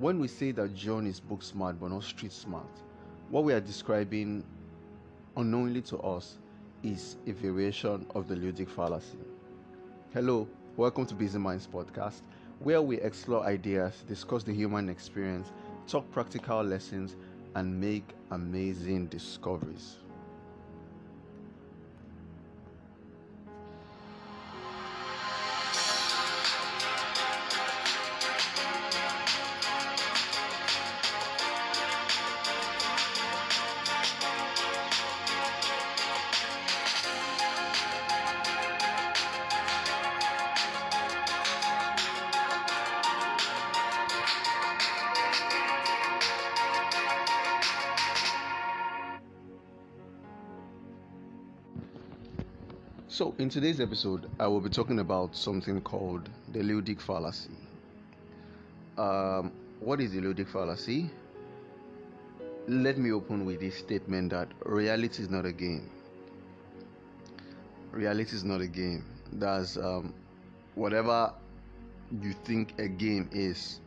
when we say that John is book smart but not street smart, what we are describing unknowingly to us is a variation of the ludic fallacy. Hello, welcome to Busy Minds podcast, where we explore ideas, discuss the human experience, talk practical lessons, and make amazing discoveries. In today's episode, I will be talking about something called the ludic fallacy. Um, what is the ludic fallacy? Let me open with this statement that reality is not a game. Reality is not a game. That's um, whatever you think a game is,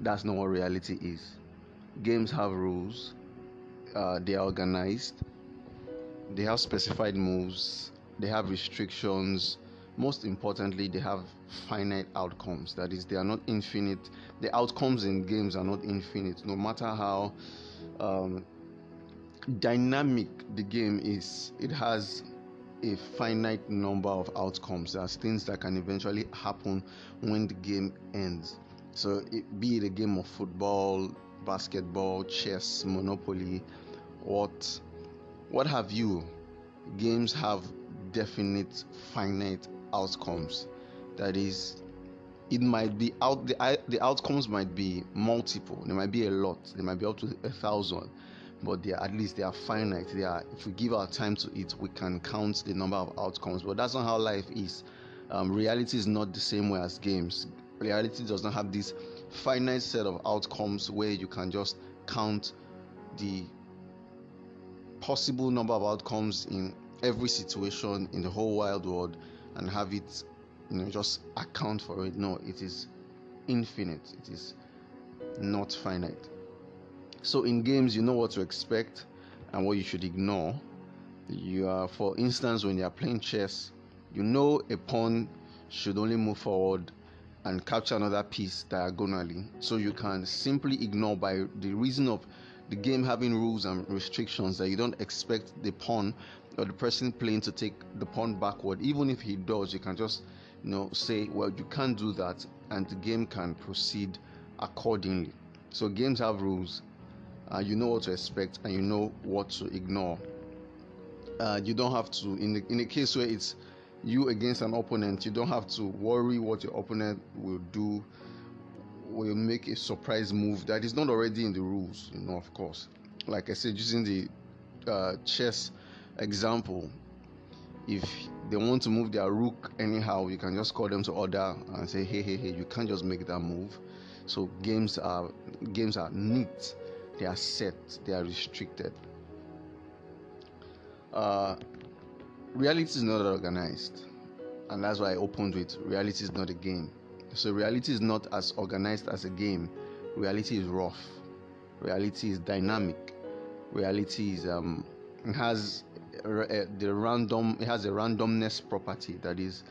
that's not what reality is. Games have rules, uh, they are organized, they have specified moves they have restrictions. Most importantly they have finite outcomes. That is they are not infinite. The outcomes in games are not infinite. No matter how um, dynamic the game is it has a finite number of outcomes. There's things that can eventually happen when the game ends. So it, be it a game of football basketball chess monopoly what what have you games have definite finite outcomes. That is it might be out the, the outcomes might be multiple. There might be a lot. There might be up to a thousand. But they are, at least they are finite. They are if we give our time to it we can count the number of outcomes. But that's not how life is. Um, reality is not the same way as games. Reality does not have this finite set of outcomes where you can just count the possible number of outcomes in every situation in the whole wild world and have it you know just account for it. No it is infinite. It is not finite. So in games you know what to expect and what you should ignore. You are for instance when you are playing chess you know a pawn should only move forward and capture another piece diagonally. So you can simply ignore by the reason of the game having rules and restrictions that you don't expect the pawn or the person playing to take the pawn backward. Even if he does you can just you know say well you can't do that and the game can proceed accordingly. So games have rules. Uh, you know what to expect and you know what to ignore. Uh, you don't have to in the, in a case where it's you against an opponent you don't have to worry what your opponent will do will make a surprise move that is not already in the rules, you know, of course. Like I said, using the uh, chess example, if they want to move their rook anyhow, you can just call them to order and say, hey, hey, hey, you can't just make that move. So games are games are neat, they are set, they are restricted. Uh, reality is not organized, and that's why I opened with reality is not a game so reality is not as organized as a game. Reality is rough. Reality is dynamic. Reality is um has uh, the random it has a randomness property that is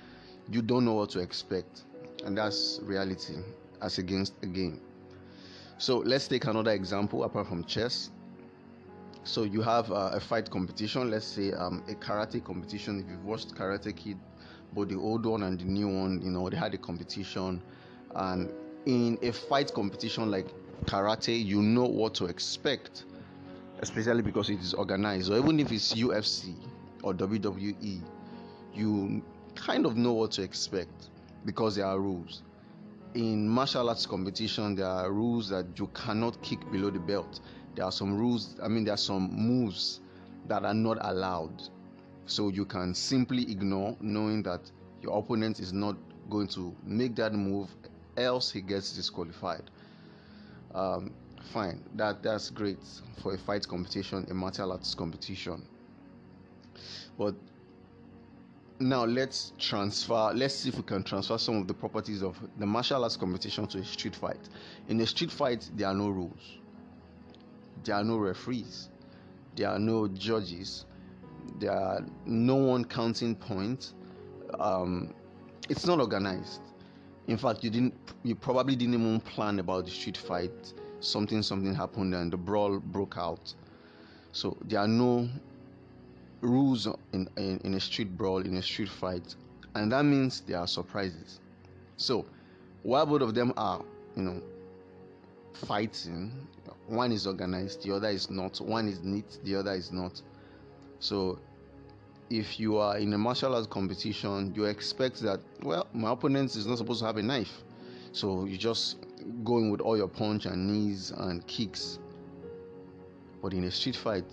you don't know what to expect and that's reality as against a game so let's take another example apart from chess so you have uh, a fight competition let's say um, a karate competition if you've watched karate kid both the old one and the new one, you know, they had a competition. And in a fight competition like karate, you know what to expect, especially because it is organized. So even if it's UFC or WWE, you kind of know what to expect because there are rules. In martial arts competition, there are rules that you cannot kick below the belt. There are some rules, I mean, there are some moves that are not allowed so you can simply ignore knowing that your opponent is not going to make that move, else he gets disqualified. Um, fine, that that's great for a fight competition, a martial arts competition. But now let's transfer let's see if we can transfer some of the properties of the martial arts competition to a street fight. In a street fight there are no rules. There are no referees. There are no judges there are no one counting points um, it's not organized in fact you didn't you probably didn't even plan about the street fight something something happened and the brawl broke out so there are no rules in, in, in a street brawl, in a street fight, and that means there are surprises. So, while both of them are, you know, fighting, one is organized, the other is not. One is neat, the other is not. So, if you are in a martial arts competition, you expect that, well, my opponent is not supposed to have a knife. So, you just go in with all your punch and knees and kicks. But in a street fight,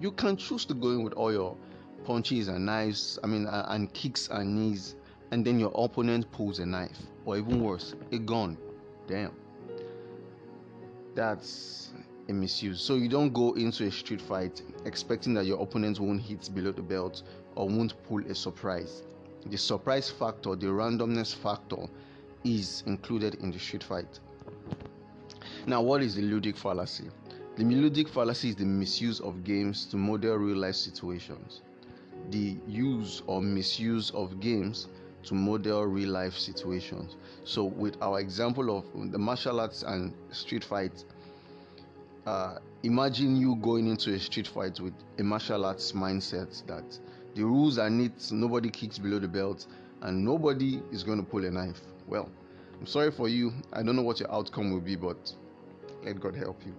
you can choose to go in with all your punches and knives, I mean, and kicks and knees, and then your opponent pulls a knife, or even worse, a gun. Damn. That's a misuse. So you don't go into a street fight expecting that your opponent won't hit below the belt or won't pull a surprise. The surprise factor, the randomness factor, is included in the street fight. Now, what is the ludic fallacy? The ludic fallacy is the misuse of games to model real life situations. The use or misuse of games to model real life situations. So, with our example of the martial arts and street fight, uh, imagine you going into a street fight with a martial arts mindset that the rules are neat, nobody kicks below the belt, and nobody is going to pull a knife. Well, I'm sorry for you. I don't know what your outcome will be, but let God help you.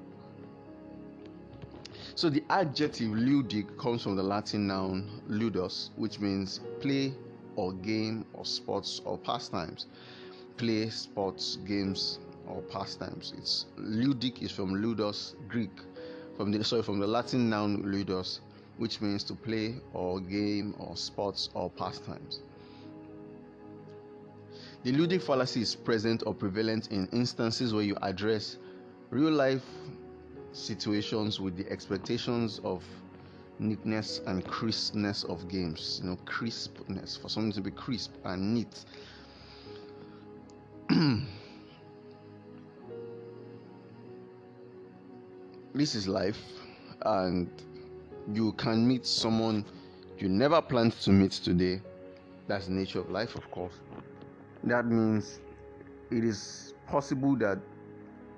So the adjective ludic comes from the Latin noun ludus, which means play or game or sports or pastimes. Play, sports, games or pastimes. It's ludic is from ludus, Greek, from the sorry from the Latin noun ludus, which means to play or game or sports or pastimes. The ludic fallacy is present or prevalent in instances where you address real life situations with the expectations of neatness and crispness of games. You know, crispness for something to be crisp and neat. this is life, and you can meet someone you never planned to meet today. That's the nature of life, of course. That means it is possible that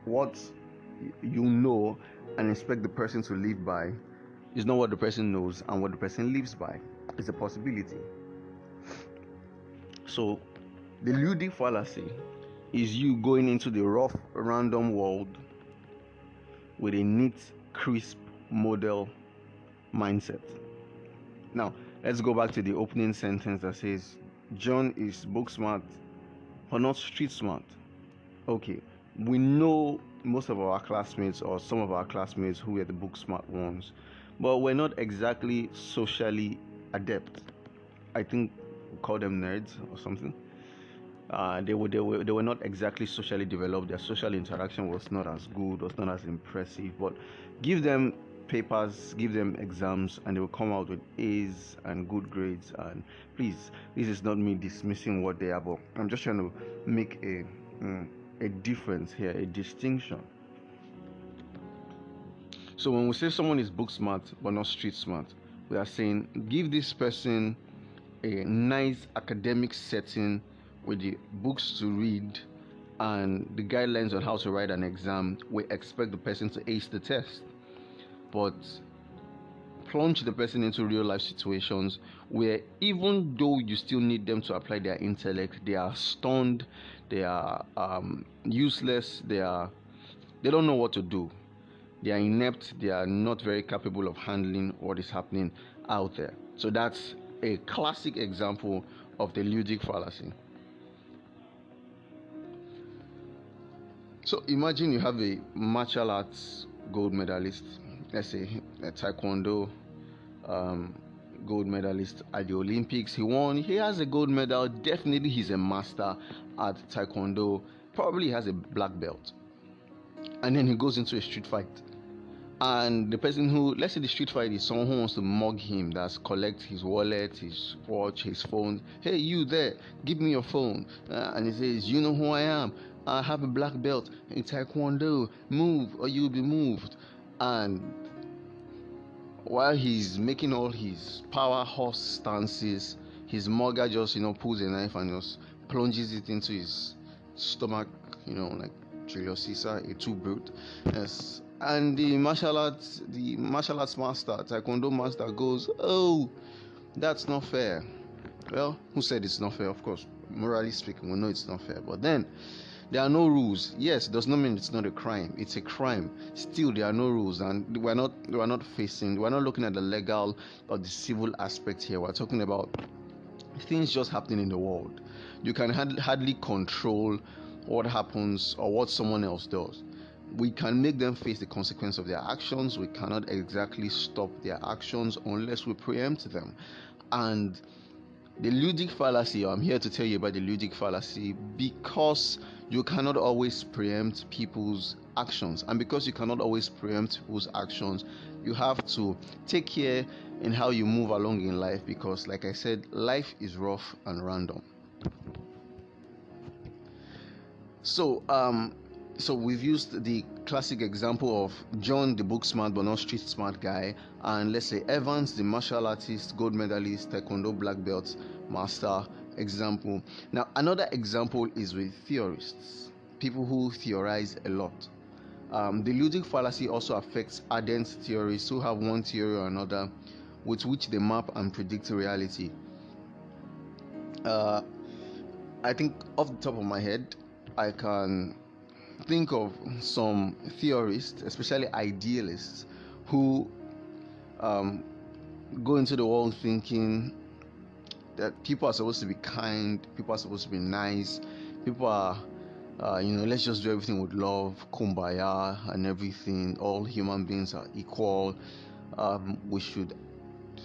what you know and expect the person to live by is not what the person knows and what the person lives by. It's a possibility. So, the ludic fallacy is you going into the rough, random world with a neat, crisp model mindset. Now, let's go back to the opening sentence that says, John is book smart but not street smart. Okay, we know most of our classmates or some of our classmates who were the book smart ones, but we're not exactly socially adept. I think we call them nerds or something. Uh, they were they were they were not exactly socially developed. Their social interaction was not as good, was not as impressive. But give them papers, give them exams, and they will come out with A's and good grades. And please, this is not me dismissing what they are, but I'm just trying to make a. Mm, a difference here, a distinction. So when we say someone is book smart but not street smart, we are saying give this person a nice academic setting with the books to read and the guidelines on how to write an exam. We expect the person to ace the test. But plunge the person into real life situations where even though you still need them to apply their intellect, they are stunned, they are um, useless, they are they don't know what to do. They are inept, they are not very capable of handling what is happening out there. So that's a classic example of the ludic fallacy. So imagine you have a martial arts gold medalist, let's say a taekwondo um, gold medalist at the Olympics. He won. He has a gold medal. Definitely, he's a master at Taekwondo. Probably has a black belt. And then he goes into a street fight. and the person who let's say the street fight is someone who wants to mug him that's collect his wallet his watch his phone hey you there give me your phone uh, and he says you know who i am i have a black belt in taekwondo. Move or you'll be moved. And while he's making all his power horse stances his mugger just you know pulls a knife and just plunges it into his stomach you know like Julius Caesar, et tu Brute. Yes, and the martial arts the martial arts master taekwondo master goes oh that's not fair. Well who said it's not fair? Of course morally speaking we know it's not fair. But then there are no rules. Yes does not mean it's not a crime. It's a crime. Still there are no rules and we're not we're not facing we're not looking at the legal or the civil aspect here. We're talking about things just happening in the world. You can hardly control what happens or what someone else does. We can make them face the consequence of their actions. We cannot exactly stop their actions unless we preempt them. And the ludic fallacy, I'm here to tell you about the ludic fallacy because you cannot always preempt people's actions. And because you cannot always preempt people's actions, you have to take care in how you move along in life because, like I said, life is rough and random. So, um, so we've used the classic example of John the book smart but not street smart guy and let's say Evans the martial artist gold medalist taekwondo black belt master example. Now another example is with theorists people who theorize a lot. Um, the ludic fallacy also affects ardent theorists who have one theory or another with which they map and predict reality. Uh, i think off the top of my head i can think of some theorists, especially idealists, who um, go into the world thinking that people are supposed to be kind, people are supposed to be nice, people are, uh, you know, let's just do everything with love, kumbaya, and everything. All human beings are equal. Um, we should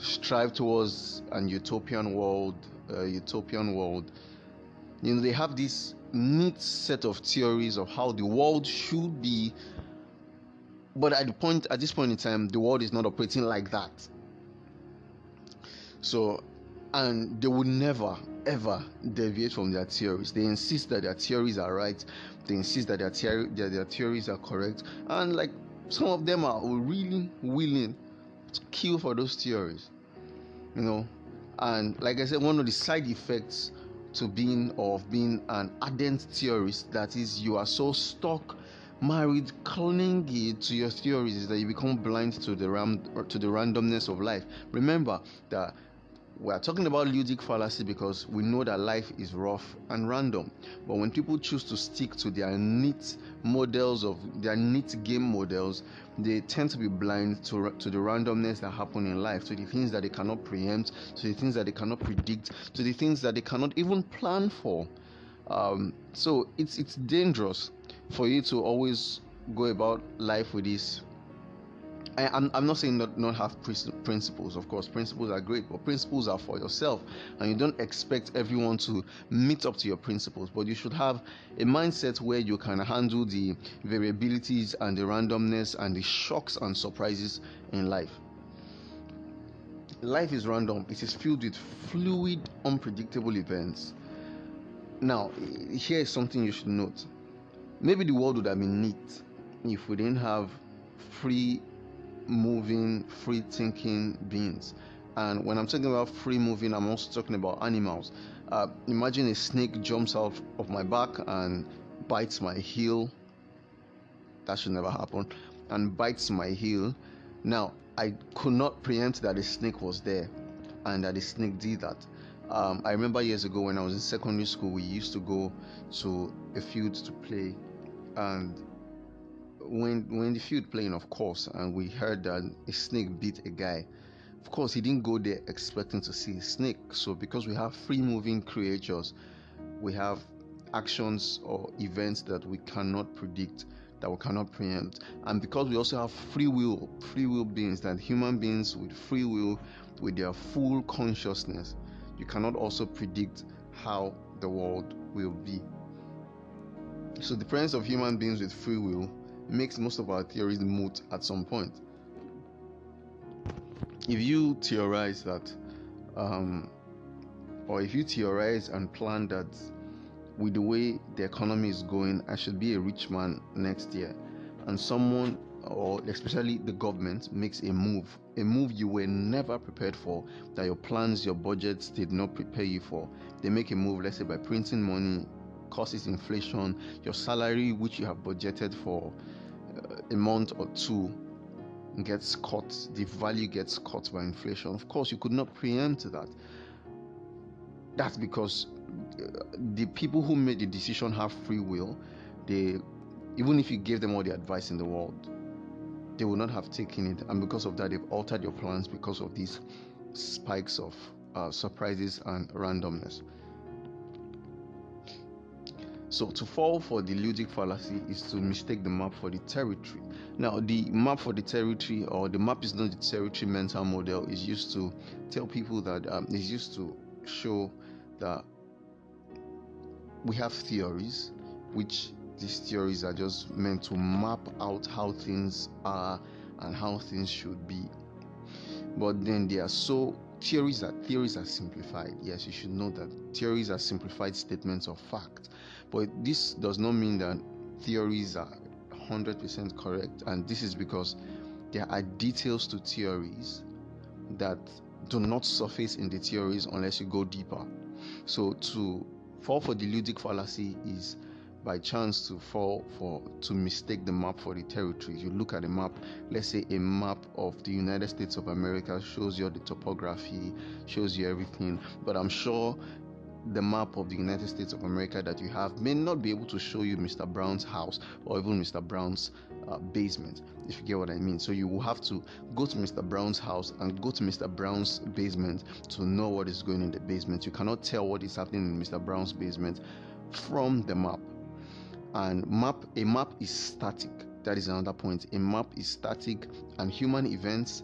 strive towards an utopian world, a utopian world. You know, they have this neat set of theories of how the world should be. But at the point at this point in time the world is not operating like that. So and they would never ever deviate from their theories. They insist that their theories are right. They insist that their, theory, that their theories are correct. And like some of them are really willing to kill for those theories you know? And like i said one of the side effects to being of being an ardent theorist. That is you are so stuck married clingy to your theories that you become blind to the ram to the randomness of life. Remember that we are talking about ludic fallacy because we know that life is rough and random. But when people choose to stick to their neat models of their neat game models, they tend to be blind to, to the randomness that happen in life, to the things that they cannot preempt, to the things that they cannot predict, to the things that they cannot even plan for. Um, so it's it's dangerous for you to always go about life with this I'm, I'm not saying not, not have principles of course. Principles are great but principles are for yourself. And you don't expect everyone to meet up to your principles but you should have a mindset where you can handle the variabilities and the randomness and the shocks and surprises in life. Life is random. It is filled with fluid unpredictable events. Now here is something you should note. Maybe the world would have been neat if we didn't have free moving, free thinking beings. And when I'm talking about free moving, I'm also talking about animals. Uh, imagine a snake jumps out of my back and bites my heel. That should never happen. And bites my heel. Now, I could not preempt that a snake was there and that the snake did that. Um, I remember years ago when I was in secondary school, we used to go to a field to play, and when when the field playing, of course, and we heard that a snake beat a guy. Of course, he didn't go there expecting to see a snake. So because we have free moving creatures, we have actions or events that we cannot predict that we cannot preempt and because we also have free will free will beings that human beings with free will with their full consciousness you cannot also predict how the world will be so the presence of human beings with free will makes most of our theories moot at some point. if you theorize that, um, or if you theorize and plan that with the way the economy is going, I should be a rich man next year, and someone or especially the government makes a move, a move you were never prepared for, that your plans, your budgets did not prepare you for. They make a move, let's say by printing money, causes inflation, your salary, which you have budgeted for a month or two, gets cut, the value gets cut by inflation. Of course, you could not preempt that. That's because uh, the people who made the decision have free will. They, even if you gave them all the advice in the world, they would not have taken it, and because of that, they've altered your plans because of these spikes of uh, surprises and randomness. So, to fall for the ludic fallacy is to mistake the map for the territory. Now, the map for the territory, or the map is not the territory mental model, is used to tell people that um, is used to show that we have theories which these theories are just meant to map out how things are and how things should be. But then they are so theories are theories are simplified. Yes, you should know that theories are simplified statements of fact. But this does not mean that theories are 100% correct, and this is because there are details to theories that do not surface in the theories unless you go deeper. So to fall for the ludic fallacy is by chance to fall for to mistake the map for the territory. You look at a map, let's say a map of the United States of America shows you the topography, shows you everything, but I'm sure the map of the United States of America that you have may not be able to show you Mr. Brown's house or even Mr. Brown's uh, basement, if you get what I mean. So you will have to go to Mr. Brown's house and go to Mr. Brown's basement to know what is going in the basement. You cannot tell what is happening in Mr. Brown's basement from the map and map a map is static that is another point a map is static and human events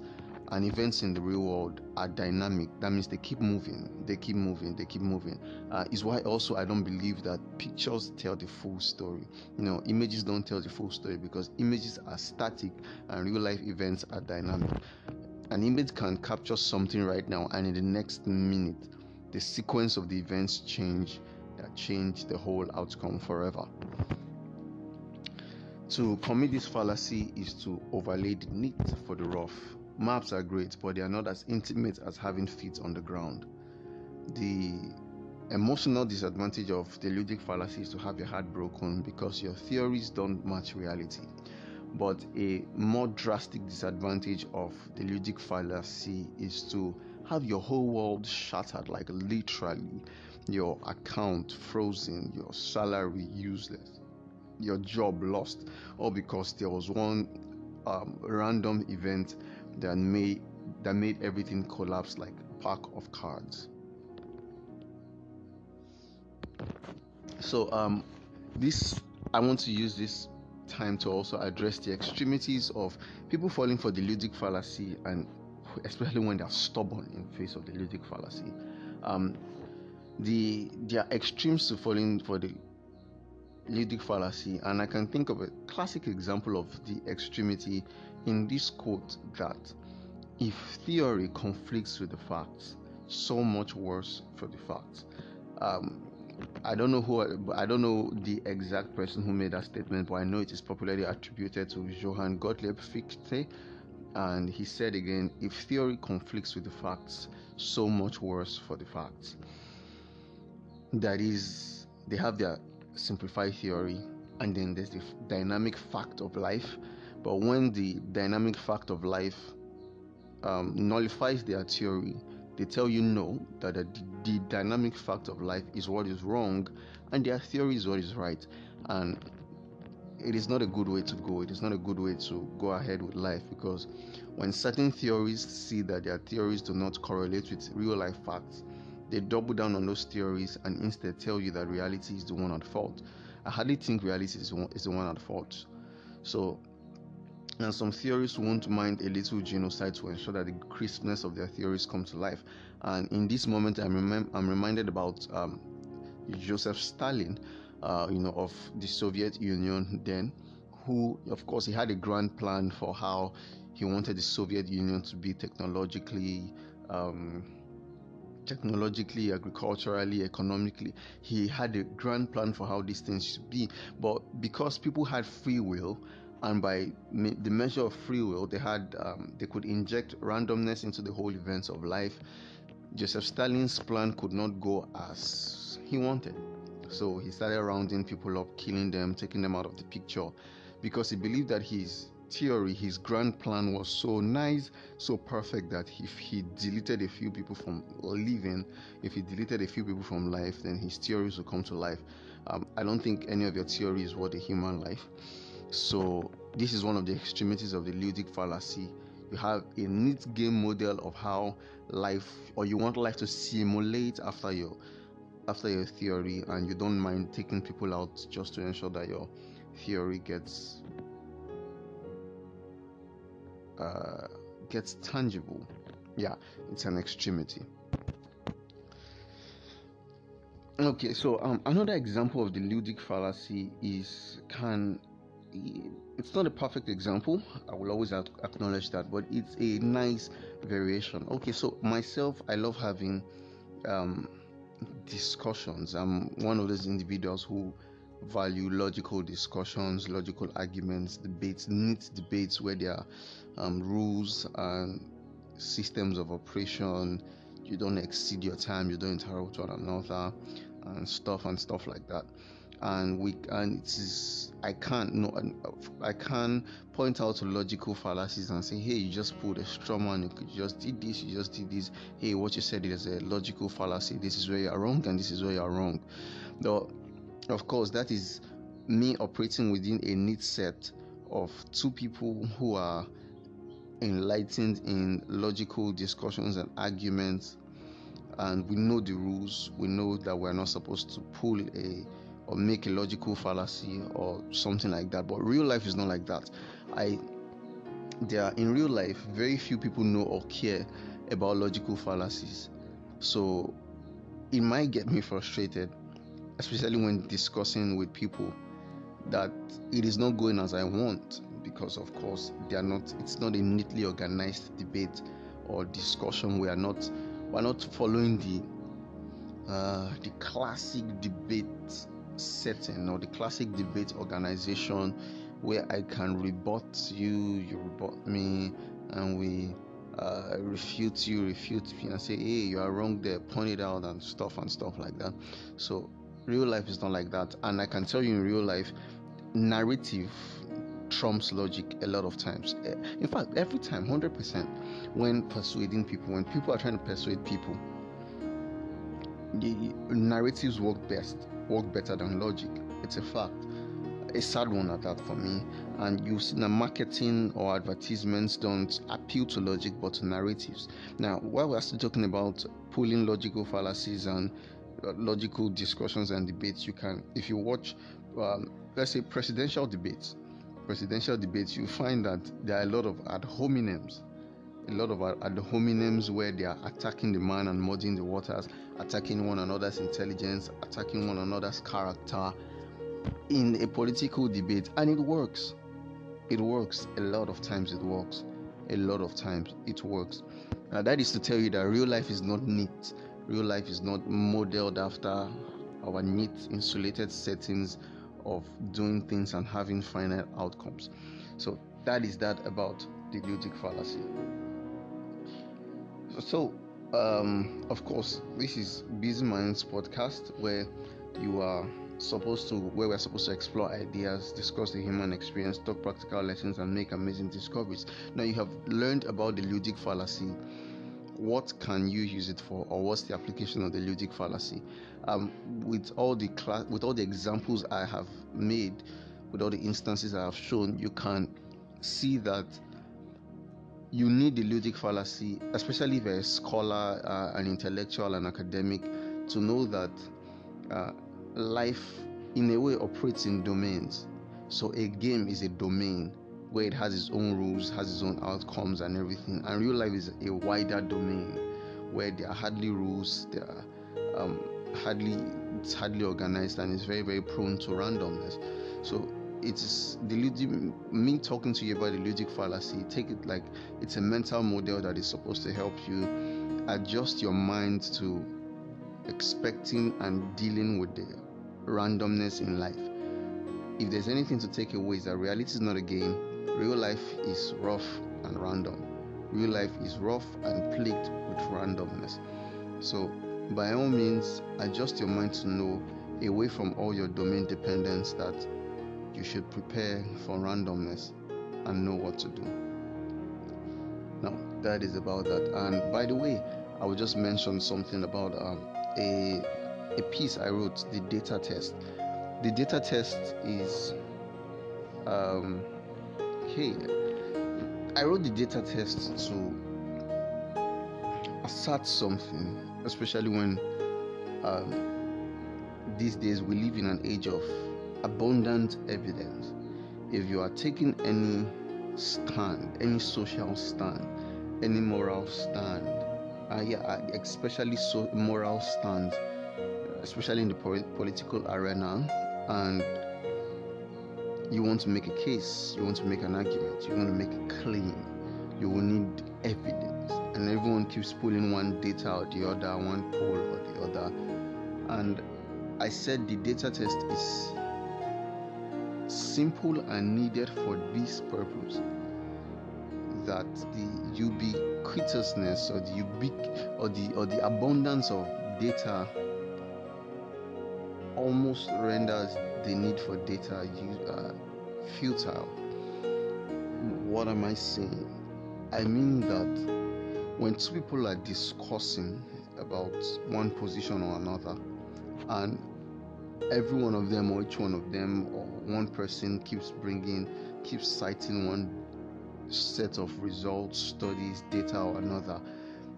and events in the real world are dynamic. That means they keep moving they keep moving they keep moving. Uh, is why also i don't believe that pictures tell the full story. You know images don't tell the full story because images are static and real life events are dynamic. An image can capture something right now and in the next minute the sequence of the events change that change the whole outcome forever. To commit this fallacy is to overlay the neat for the rough. Maps are great, but they are not as intimate as having feet on the ground. The emotional disadvantage of the ludic fallacy is to have your heart broken because your theories don't match reality. But a more drastic disadvantage of the ludic fallacy is to have your whole world shattered, like literally, your account frozen, your salary useless your job lost, all because there was one um, random event that made that made everything collapse like a pack of cards. So um, this I want to use this time to also address the extremities of people falling for the ludic fallacy and especially when they are stubborn in face of the ludic fallacy. Um, the there are extremes to falling for the ludic fallacy, and I can think of a classic example of the extremity in this quote that if theory conflicts with the facts, so much worse for the facts. Um, I don't know who I don't know the exact person who made that statement, but I know it is popularly attributed to Johann Gottlieb Fichte. And he said again, if theory conflicts with the facts, so much worse for the facts. That is, they have their simplified theory, and then there's the dynamic fact of life. But when the dynamic fact of life um, nullifies their theory, they tell you no, that the, the dynamic fact of life is what is wrong, and their theory is what is right. And it is not a good way to go. It is not a good way to go ahead with life because when certain theories see that their theories do not correlate with real life facts, they double down on those theories and instead tell you that reality is the one at fault. I hardly think reality is, one, is the one at fault. So, and some theorists won't mind a little genocide to ensure that the crispness of their theories come to life. And in this moment, I'm, remem- I'm reminded about um, Joseph Stalin, uh, you know, of the Soviet Union then, who, of course, he had a grand plan for how he wanted the Soviet Union to be technologically. Um, technologically, agriculturally, economically. He had a grand plan for how these things should be. But because people had free will, and by the measure of free will, they had um, they could inject randomness into the whole events of life. Joseph Stalin's plan could not go as he wanted, so he started rounding people up, killing them, taking them out of the picture, because he believed that his theory, his grand plan was so nice, so perfect that if he deleted a few people from living, if he deleted a few people from life, then his theories would come to life. Um, I don't think any of your theories worth a human life. So this is one of the extremities of the ludic fallacy. You have a neat game model of how life, or you want life to simulate after your after your theory, and you don't mind taking people out just to ensure that your theory gets uh, gets tangible. Yeah, it's an extremity. Okay, so um, another example of the ludic fallacy is can it's not a perfect example. I will always acknowledge that, but it's a nice variation. Okay, so myself, I love having um, discussions. I'm one of those individuals who value logical discussions, logical arguments, debates, neat debates where there are um, rules and systems of operation. You don't exceed your time, you don't interrupt one another, and stuff and stuff like that and we and it is I can't no uh, I can't point out to logical fallacies and say hey you just pulled a straw man you just did this you just did this. Hey what you said is a logical fallacy. This is where you are wrong and this is where you are wrong. Though of course that is me operating within a neat set of two people who are enlightened in logical discussions and arguments. And we know the rules. We know that we're not supposed to pull a or make a logical fallacy or something like that. But real life is not like that. I there in real life very few people know or care about logical fallacies. So it might get me frustrated, especially when discussing with people that it is not going as I want because of course they are not it's not a neatly organized debate or discussion we are not we're not following the uh, the classic debate setting or the classic debate organization where I can rebut you, you rebut me, and we uh, refute you, refute me, and say, hey, you are wrong there, point it out, and stuff and stuff like that. So, real life is not like that. And I can tell you in real life, narrative trumps logic a lot of times. Eh, in fact, every time, 100%, when persuading people, when people are trying to persuade people, the narratives work best work better than logic. It's a fact. A sad one at that for me. And you've seen that marketing or advertisements don't appeal to logic but to narratives. Now, while we're still talking about pulling logical fallacies and uh, logical discussions and debates, you can, if you watch, um, let's say, presidential debates, presidential debates, you find that there are a lot of ad hominems a lot of ad hominems where they are attacking the man and muddying the waters, attacking one another's intelligence, attacking one another's character in a political debate, and it works. It works. A lot of times it works. A lot of times it works. Now, that is to tell you that real life is not neat. Real life is not modeled after our neat, insulated settings of doing things and having final outcomes. So, that is that about the ludic fallacy. So, um, of course, this is Busy Minds podcast where you are supposed to, where we're supposed to explore ideas, discuss the human experience, talk practical lessons, and make amazing discoveries. Now, you have learned about the ludic fallacy. What can you use it for, or what's the application of the ludic fallacy? Um, with all the class, with all the examples I have made, with all the instances I have shown, you can see that you need the ludic fallacy, especially if you're a scholar, uh, an intellectual, an academic, to know that uh, life, in a way, operates in domains. So a game is a domain where it has its own rules, has its own outcomes, and everything. And real life is a wider domain where there are hardly rules, there are um, hardly it's hardly organized, and it's very very prone to randomness. So it is the ludic, me talking to you about the ludic fallacy. Take it like it's a mental model that is supposed to help you adjust your mind to expecting and dealing with the randomness in life. If there's anything to take away, is that reality is not a game. Real life is rough and random. Real life is rough and plagued with randomness. So, by all means, adjust your mind to know away from all your domain dependence that you should prepare for randomness and know what to do. Now, that is about that. And by the way, I will just mention something about um, a a piece I wrote, the data test. The data test is um, hey, I wrote the data test to assert something, especially when um, these days we live in an age of abundant evidence. If you are taking any stand, any social stand, any moral stand, uh, yeah, uh, especially so moral stand, especially in the political arena, and you want to make a case, you want to make an argument, you want to make a claim, you will need evidence, and everyone keeps pulling one data or the other, one poll or the other, and I said the data test is simple and needed for this purpose that the ubiquitousness or the ubiq or the or the abundance of data almost renders the need for data uh, futile. What am I saying? I mean that when two people are discussing about one position or another, and every one of them or each one of them or one person keeps bringing, keeps citing one set of results, studies, data or another,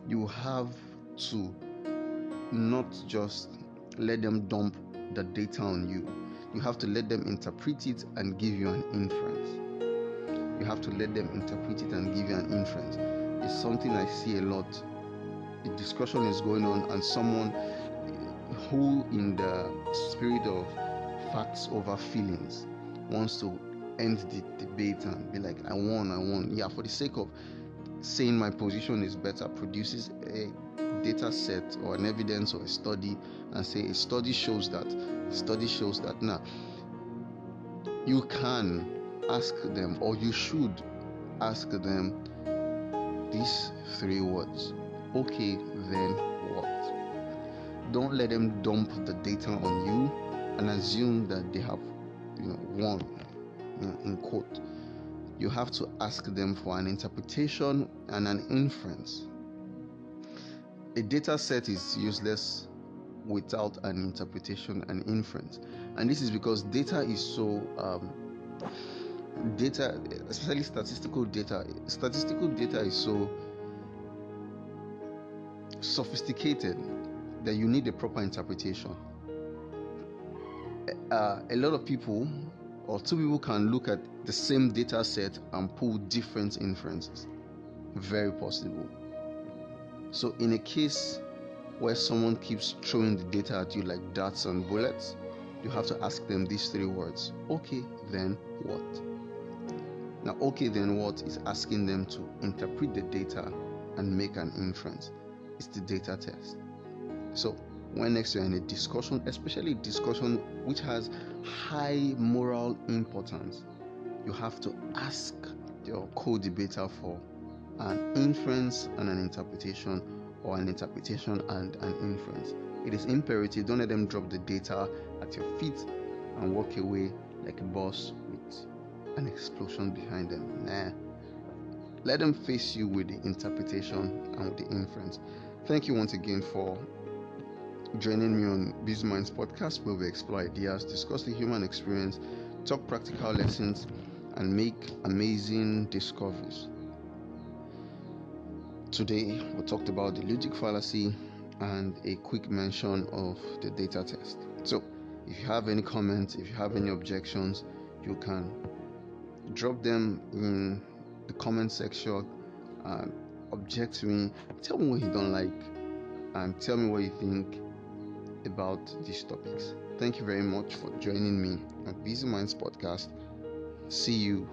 you have to not just let them dump the data on you. You have to let them interpret it and give you an inference. You have to let them interpret it and give you an inference. It's something I see a lot. A discussion is going on, and someone who, in the spirit of facts over feelings, wants to end the debate and be like, I won, I won. Yeah, for the sake of saying my position is better, produces a data set or an evidence or a study and say a study shows that study shows that now you can ask them or you should ask them these three words okay then don't let them dump the data on you and assume that they have you know won you know, in quote you have to ask them for an interpretation and an inference a data set is useless without an interpretation and inference. And this is because data is so um, data, especially statistical data, statistical data is so sophisticated that you need a proper interpretation. Uh, a lot of people or two people can look at the same data set and pull different inferences. Very possible. So, in a case where someone keeps throwing the data at you like darts and bullets, you have to ask them these three words okay, then what? Now, okay, then what is asking them to interpret the data and make an inference. It's the data test. So, when next you're in a discussion, especially a discussion which has high moral importance, you have to ask your co debater for an inference and an interpretation or an interpretation and an inference. It is imperative. Don't let them drop the data at your feet and walk away like a boss with an explosion behind them. Nah. Let them face you with the interpretation and with the inference. Thank you once again for joining me on Busy Minds podcast where we explore ideas, discuss the human experience, talk practical lessons, and make amazing discoveries. Today, we talked about the ludic fallacy and a quick mention of the data test. So, if you have any comments, if you have any objections, you can drop them in the comment section and object to me. Tell me what you don't like and tell me what you think about these topics. Thank you very much for joining me on Busy Minds podcast. See you